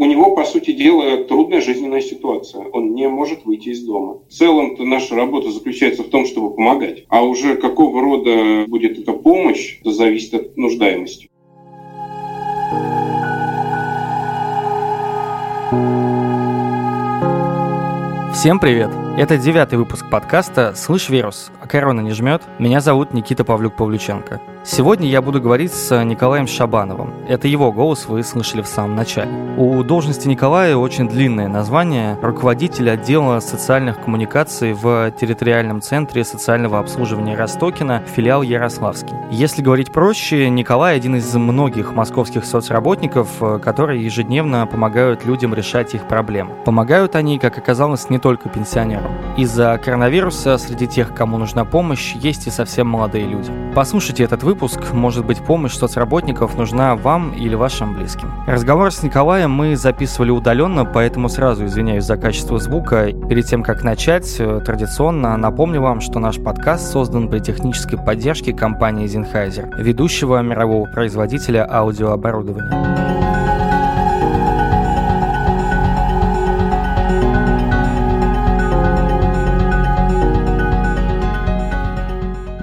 У него, по сути дела, трудная жизненная ситуация. Он не может выйти из дома. В целом-то наша работа заключается в том, чтобы помогать. А уже какого рода будет эта помощь, это зависит от нуждаемости. Всем привет! Это девятый выпуск подкаста «Слышь, вирус, а корона не жмет?» Меня зовут Никита Павлюк-Павлюченко. Сегодня я буду говорить с Николаем Шабановым. Это его голос вы слышали в самом начале. У должности Николая очень длинное название – руководитель отдела социальных коммуникаций в территориальном центре социального обслуживания Ростокина, филиал Ярославский. Если говорить проще, Николай – один из многих московских соцработников, которые ежедневно помогают людям решать их проблемы. Помогают они, как оказалось, не только пенсионерам. Из-за коронавируса среди тех, кому нужна помощь, есть и совсем молодые люди. Послушайте этот выпуск выпуск, может быть, помощь соцработников нужна вам или вашим близким. Разговор с Николаем мы записывали удаленно, поэтому сразу извиняюсь за качество звука. Перед тем, как начать, э, традиционно напомню вам, что наш подкаст создан при технической поддержке компании Sennheiser, ведущего мирового производителя аудиооборудования.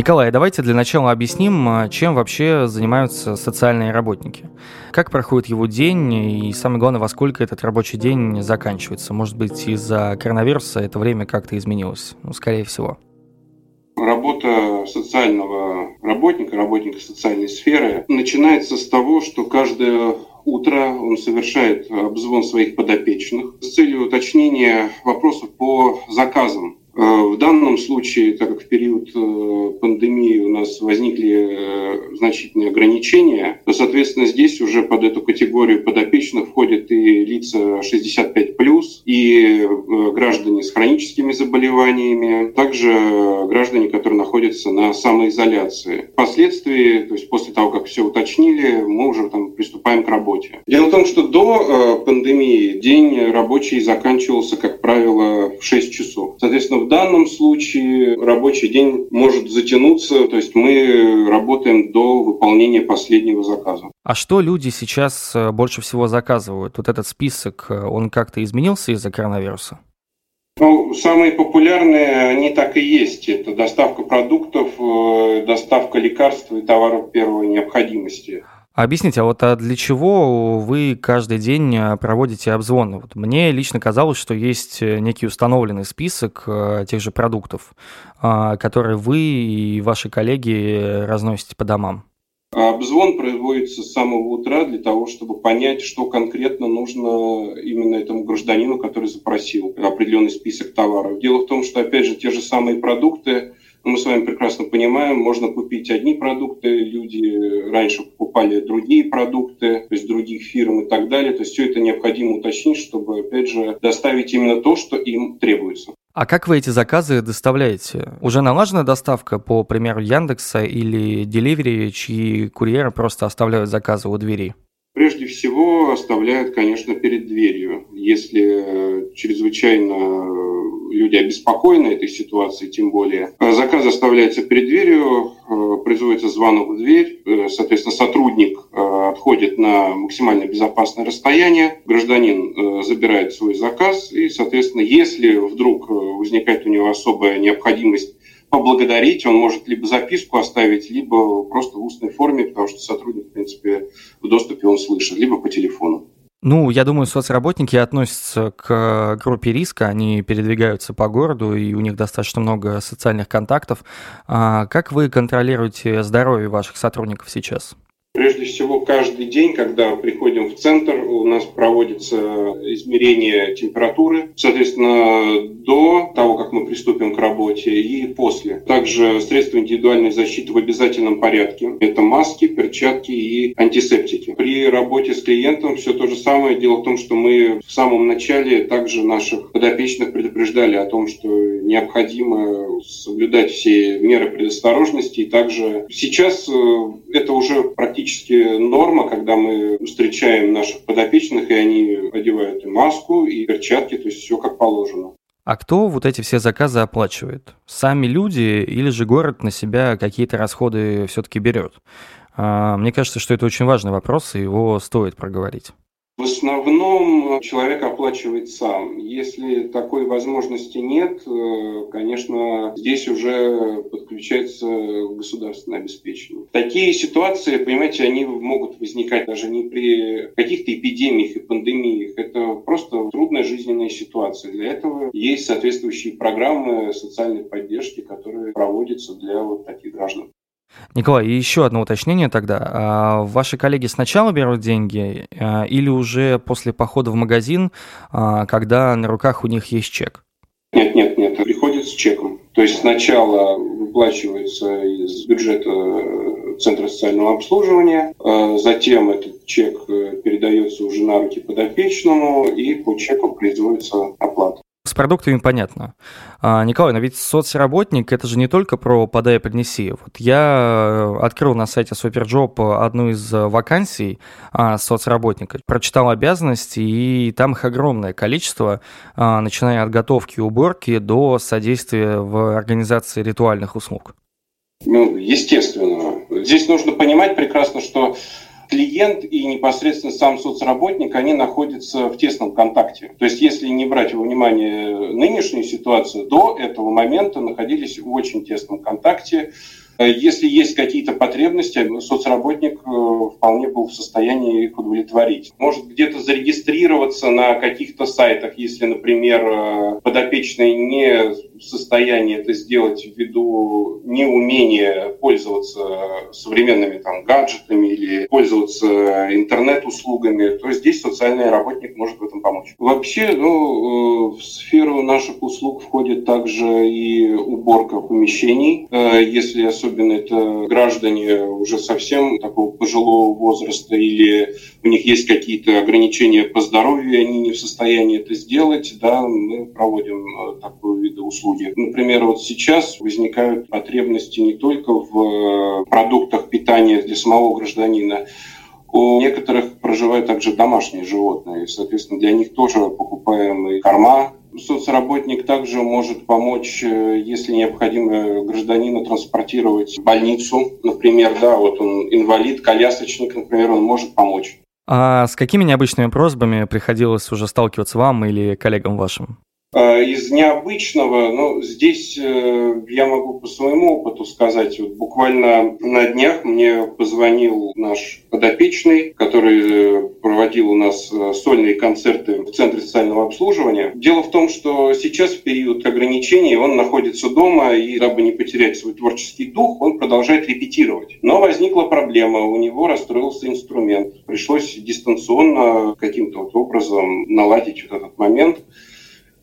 Николай, давайте для начала объясним, а, чем вообще занимаются социальные работники. Как проходит его день и, самое главное, во сколько этот рабочий день заканчивается? Может быть, из-за коронавируса это время как-то изменилось? Ну, скорее всего. Работа социального работника, работника социальной сферы начинается с того, что каждое утро он совершает обзвон своих подопечных с целью уточнения вопросов по заказам в данном случае, так как в период э, пандемии у нас возникли э, значительные ограничения, то, соответственно, здесь уже под эту категорию подопечных входят и лица 65+, и граждане с хроническими заболеваниями, также граждане, которые находятся на самоизоляции. Впоследствии, то есть после того, как все уточнили, мы уже там приступаем к работе. Дело в том, что до пандемии день рабочий заканчивался, как правило, в 6 часов. Соответственно, в данном случае рабочий день может затянуться, то есть мы работаем до выполнения последнего заказа. А что люди сейчас э, больше всего заказывают? Вот этот список, э, он как-то изменился из-за коронавируса? Ну, самые популярные, они так и есть. Это доставка продуктов, э, доставка лекарств и товаров первой необходимости. Объясните, а вот а для чего вы каждый день э, проводите обзвоны? Вот мне лично казалось, что есть э, некий установленный список э, тех же продуктов, которые вы и ваши коллеги разносите по домам. Обзвон производится с самого утра для того, чтобы понять, что конкретно нужно именно этому гражданину, который запросил определенный список товаров. Дело в том, что, опять же, те же самые продукты мы с вами прекрасно понимаем, можно купить одни продукты, люди раньше покупали другие продукты, то есть других фирм и так далее. То есть все это необходимо уточнить, чтобы, опять же, доставить именно то, что им требуется. А как вы эти заказы доставляете? Уже налажена доставка, по примеру Яндекса или Delivery, чьи курьеры просто оставляют заказы у двери? Прежде всего оставляют, конечно, перед дверью. Если чрезвычайно люди обеспокоены этой ситуацией, тем более. Э, заказ оставляется перед дверью, э, производится звонок в дверь, э, соответственно, сотрудник отходит на максимально безопасное расстояние, гражданин забирает свой заказ, и, соответственно, если вдруг возникает у него особая необходимость поблагодарить, он может либо записку оставить, либо просто в устной форме, потому что сотрудник, в принципе, в доступе он слышит, либо по телефону. Ну, я думаю, соцработники относятся к группе риска, они передвигаются по городу, и у них достаточно много социальных контактов. А как вы контролируете здоровье ваших сотрудников сейчас? Прежде всего, каждый день, когда приходим в центр, у нас проводится измерение температуры, соответственно, до того, как мы приступим к работе и после. Также средства индивидуальной защиты в обязательном порядке. Это маски, перчатки и антисептики. При работе с клиентом все то же самое. Дело в том, что мы в самом начале также наших подопечных предупреждали о том, что необходимо соблюдать все меры предосторожности. И также сейчас э, это уже практически практически норма, когда мы встречаем наших подопечных, и они одевают и маску, и перчатки, то есть все как положено. А кто вот эти все заказы оплачивает? Сами люди или же город на себя какие-то расходы все-таки берет? А, мне кажется, что это очень важный вопрос, и его стоит проговорить. В основном человек оплачивает сам. Если такой возможности нет, э, конечно, здесь уже подключается государственное обеспечение. Такие ситуации, понимаете, они могут возникать даже не при каких-то эпидемиях и пандемиях. Это просто трудная жизненная ситуация. Для этого есть соответствующие программы социальной поддержки, которые проводятся для вот таких граждан. Николай, и еще одно уточнение тогда. А ваши коллеги сначала берут деньги а, или уже после похода в магазин, а, когда на руках у них есть чек? Нет, нет, нет, приходит с чеком. То есть сначала выплачивается из бюджета э, Центра социального обслуживания, затем этот чек э, передается уже на руки подопечному, и по чеку производится оплата. С продуктами понятно. А, Николай, но ведь соцработник это же не только про подай и принеси. Вот я э, открыл на сайте Superjob одну из вакансий а, соцработника, прочитал обязанности, и там их огромное количество, а, начиная от готовки и уборки до содействия в организации ритуальных услуг. Ну, естественно. Здесь нужно понимать прекрасно, что клиент и непосредственно сам соцработник, они находятся в тесном контакте. То есть если не брать во внимание нынешнюю ситуацию, до этого момента находились в очень тесном контакте. Если есть какие-то потребности, соцработник э, вполне был в состоянии их удовлетворить. Может где-то зарегистрироваться на каких-то сайтах, если, например, э, подопечный не в состоянии это сделать ввиду неумения пользоваться современными там, гаджетами или пользоваться интернет-услугами, то здесь социальный работник может в этом помочь. Вообще, ну, э, в сферу наших услуг входит также и уборка помещений, э, если особенно это граждане уже совсем такого пожилого возраста или у них есть какие-то ограничения по здоровью, они не в состоянии это сделать, да, мы проводим э, такой вид услуг услуги. Например, вот сейчас возникают потребности не только в э, продуктах питания для самого гражданина, у некоторых проживают также домашние животные. Соответственно, для них тоже покупаем и корма. Соцработник также может помочь, э, если необходимо гражданина транспортировать в больницу. Например, да, вот он инвалид, колясочник, например, он может помочь. А с какими необычными просьбами приходилось уже сталкиваться вам или коллегам вашим? А, из необычного, ну, здесь э, я могу по своему опыту сказать, вот буквально на днях мне позвонил наш подопечный, который э, проводил у нас э, сольные концерты в Центре социального обслуживания. Дело в том, что сейчас в период ограничений он находится дома, и дабы не потерять свой творческий дух, он продолжает репетировать. Но возникла проблема, у него расстроился инструмент. Пришлось дистанционно каким-то вот образом наладить вот этот момент.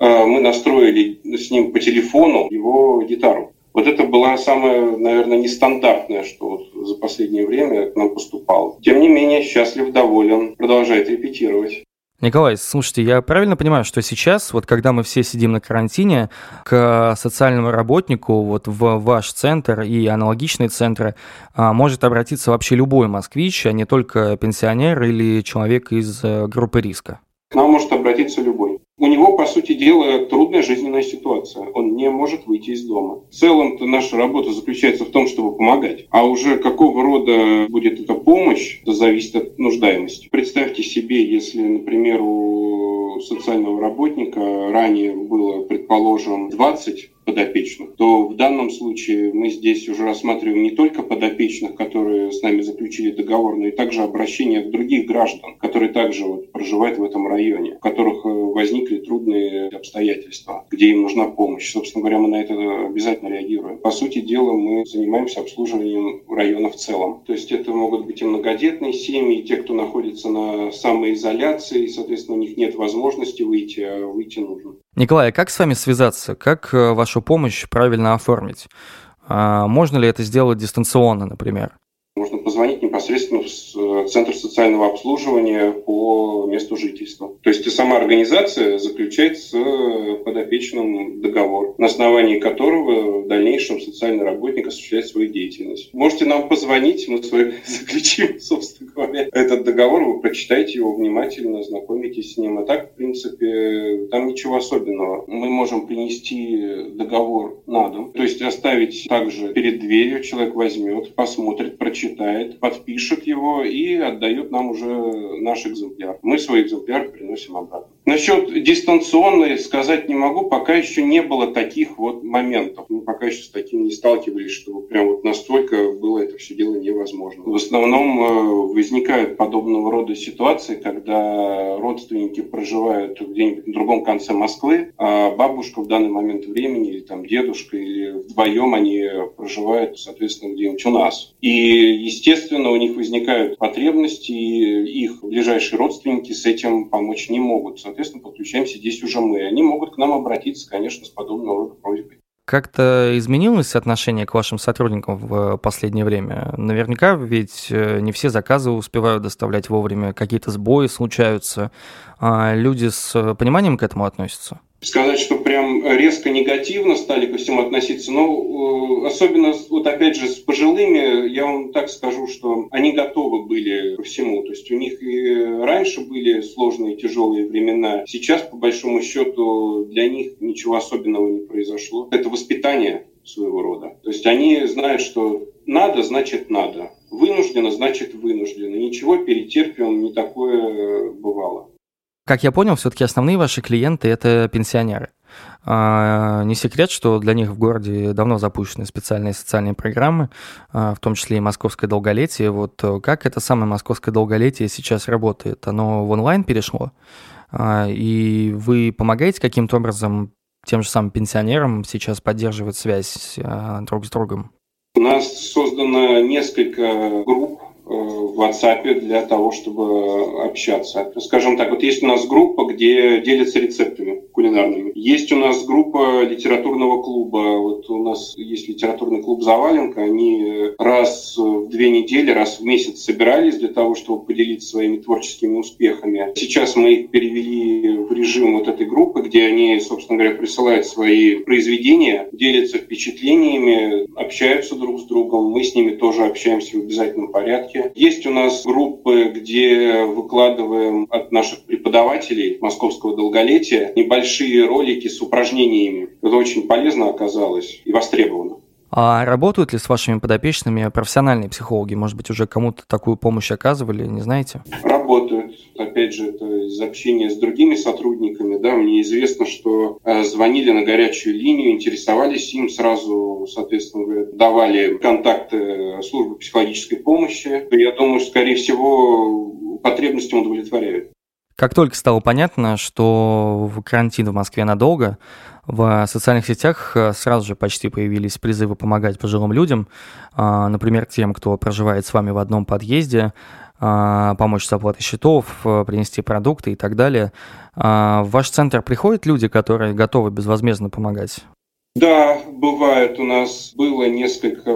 Э, мы настроили с ним по телефону его гитару. Вот это была самая, наверное, нестандартная, что вот за последнее время к нам поступало. Тем не менее, счастлив, доволен, продолжает репетировать. Николай, слушайте, я правильно понимаю, что сейчас, вот когда мы все сидим на карантине, к социальному работнику вот в ваш центр и аналогичные центры а, может обратиться вообще любой москвич, а не только пенсионер или человек из э, группы риска? К нам может обратиться любой. У него, по сути дела, трудная жизненная ситуация. Он не может выйти из дома. В целом-то наша работа заключается в том, чтобы помогать. А уже какого рода будет эта помощь, это зависит от нуждаемости. Представьте себе, если, например, у социального работника ранее было, предположим, 20 подопечных, то в данном случае мы здесь уже рассматриваем не только подопечных, которые с нами заключили договор, но и также обращение к других граждан, которые также вот проживают в этом районе, у которых э, возникли трудные обстоятельства, где им нужна помощь. Собственно говоря, мы на это обязательно реагируем. По сути дела, мы занимаемся обслуживанием района в целом. То есть это могут быть и многодетные семьи, и те, кто находится на самоизоляции, и, соответственно, у них нет возможности выйти, а выйти нужно. Николай, а как с вами связаться? Как э, вашу помощь правильно оформить? А можно ли это сделать дистанционно, например? Позвонить непосредственно в э, Центр социального обслуживания по месту жительства. То есть сама организация заключает с э, подопечным договор, на основании которого в дальнейшем социальный работник осуществляет свою деятельность. Можете нам позвонить, мы с вами заключим, собственно говоря, этот договор, вы прочитаете его внимательно, ознакомитесь с ним. А так, в принципе, там ничего особенного. Мы можем принести договор на дом, то есть оставить также перед дверью, человек возьмет, посмотрит, прочитает, прочитает, подпишет его и отдает нам уже наш экземпляр. Мы свой экземпляр приносим обратно. Насчет дистанционной сказать не могу, пока еще не было таких вот моментов. Мы пока еще с таким не сталкивались, что прям вот настолько было это все дело невозможно. В основном э, возникают подобного рода ситуации, когда родственники проживают где-нибудь на другом конце Москвы, а бабушка в данный момент времени или там дедушка или вдвоем они проживают, соответственно, где-нибудь у нас. И, естественно, у них возникают потребности, и их ближайшие родственники с этим помочь не могут. Соответственно, подключаемся здесь уже мы. Они могут к нам обратиться, конечно, с подобного рода просьбой. Как-то изменилось отношение к вашим сотрудникам в последнее время? Наверняка ведь э, не все заказы успевают доставлять вовремя, какие-то сбои случаются. А люди с пониманием к этому относятся? Сказать, что прям резко негативно стали ко всему относиться, но э, особенно вот опять же с пожилыми, я вам так скажу, что они готовы были ко всему. То есть у них и раньше были сложные тяжелые времена. Сейчас, по большому счету, для них ничего особенного не произошло. Это воспитание своего рода. То есть они знают, что надо, значит надо. Вынуждено, значит вынуждено. Ничего перед терпием не такое бывало. Как я понял, все-таки основные ваши клиенты – это пенсионеры. А, не секрет, что для них в городе давно запущены специальные социальные программы, а, в том числе и «Московское долголетие». Вот э, как это самое «Московское долголетие» сейчас работает? Оно в онлайн перешло? А, и вы помогаете каким-то образом тем же самым пенсионерам сейчас поддерживать связь друг с другом? У нас создано несколько групп в WhatsApp для того, чтобы общаться. Скажем так, вот есть у нас группа, где делятся рецептами кулинарными. Есть у нас группа литературного клуба. Вот у нас есть литературный клуб «Заваленка». Они раз в две недели, раз в месяц собирались для того, чтобы поделиться своими творческими успехами. Сейчас мы их перевели в режим вот этой группы, где они, собственно говоря, присылают свои произведения, делятся впечатлениями, общаются друг с другом. Мы с ними тоже общаемся в обязательном порядке. Есть у нас группы, где выкладываем от наших преподавателей московского долголетия небольшие ролики с упражнениями. Это очень полезно оказалось и востребовано. А работают ли с вашими подопечными профессиональные психологи? Может быть, уже кому-то такую помощь оказывали, не знаете? Работают. Опять же, это из общения с другими сотрудниками. Да, мне известно, что э, звонили на горячую линию, интересовались им, сразу, соответственно, давали контакты службы психологической помощи. Я думаю, что, скорее всего, потребности удовлетворяют. Как только стало понятно, что карантин в Москве надолго, в социальных сетях э, сразу же почти появились призывы помогать пожилым людям, а, например, тем, кто проживает с вами в одном подъезде, а, помочь с оплатой счетов, э, принести продукты и так далее. А, в ваш центр приходят люди, которые готовы безвозмездно помогать? Да, бывает. У нас было несколько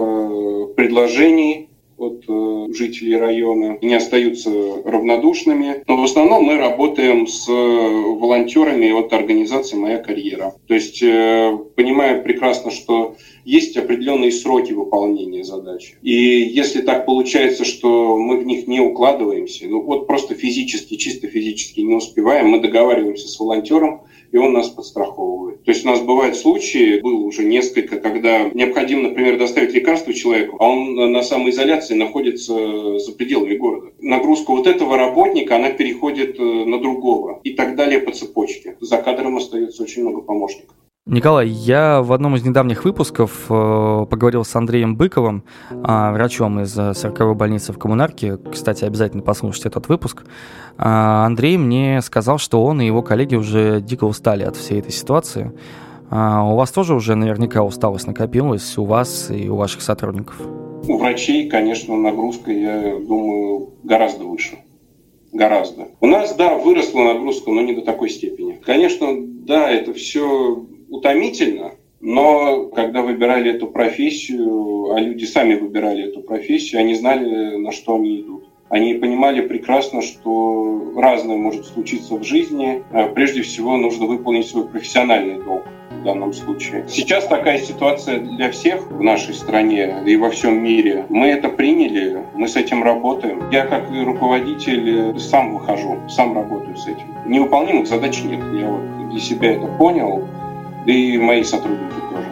предложений от э, жителей района, не остаются равнодушными. Но в основном мы работаем с э, волонтерами от организации «Моя карьера». То есть э, понимая прекрасно, что есть определенные сроки выполнения задачи. И если так получается, что мы в них не укладываемся, ну вот просто физически, чисто физически не успеваем, мы договариваемся с волонтером, и он нас подстраховывает. То есть у нас бывают случаи, было уже несколько, когда необходимо, например, доставить лекарство человеку, а он на самоизоляции находится за пределами города. Нагрузка вот этого работника, она переходит э, на другого и так далее по цепочке. За кадром остается очень много помощников. Николай, я в одном из недавних выпусков э, поговорил с Андреем Быковым, э, врачом из 40-й э, больницы в Коммунарке. Кстати, обязательно послушайте этот выпуск. Э, Андрей мне сказал, что он и его коллеги уже дико устали от всей этой ситуации. Э, у вас тоже уже наверняка усталость накопилась, у вас и у ваших сотрудников? У врачей, конечно, нагрузка, я думаю, гораздо выше гораздо. У нас, да, выросла нагрузка, но не до такой степени. Конечно, да, это все утомительно, но когда выбирали эту профессию, а люди сами выбирали эту профессию, они знали, на что они идут. Они понимали прекрасно, что разное может случиться в жизни. А прежде всего нужно выполнить свой профессиональный долг в данном случае. Сейчас такая ситуация для всех в нашей стране и во всем мире. Мы это приняли, мы с этим работаем. Я как руководитель сам выхожу, сам работаю с этим. Невыполнимых задач нет. Я вот для себя это понял да и мои сотрудники тоже.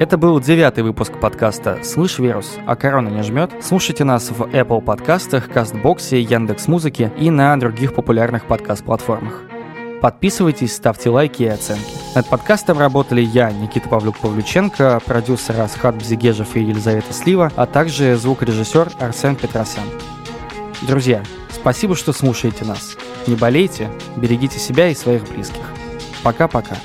Это был девятый выпуск подкаста «Слышь, вирус, а корона не жмет». Слушайте нас в Apple подкастах, Кастбоксе, Яндекс.Музыке и на других популярных подкаст-платформах. Подписывайтесь, ставьте лайки и оценки. Над подкастом работали я, Никита Павлюк-Павлюченко, продюсер Асхат Бзигежев и Елизавета Слива, а также звукорежиссер Арсен Петросян. Друзья, спасибо, что слушаете нас. Не болейте, берегите себя и своих близких. Пока-пока.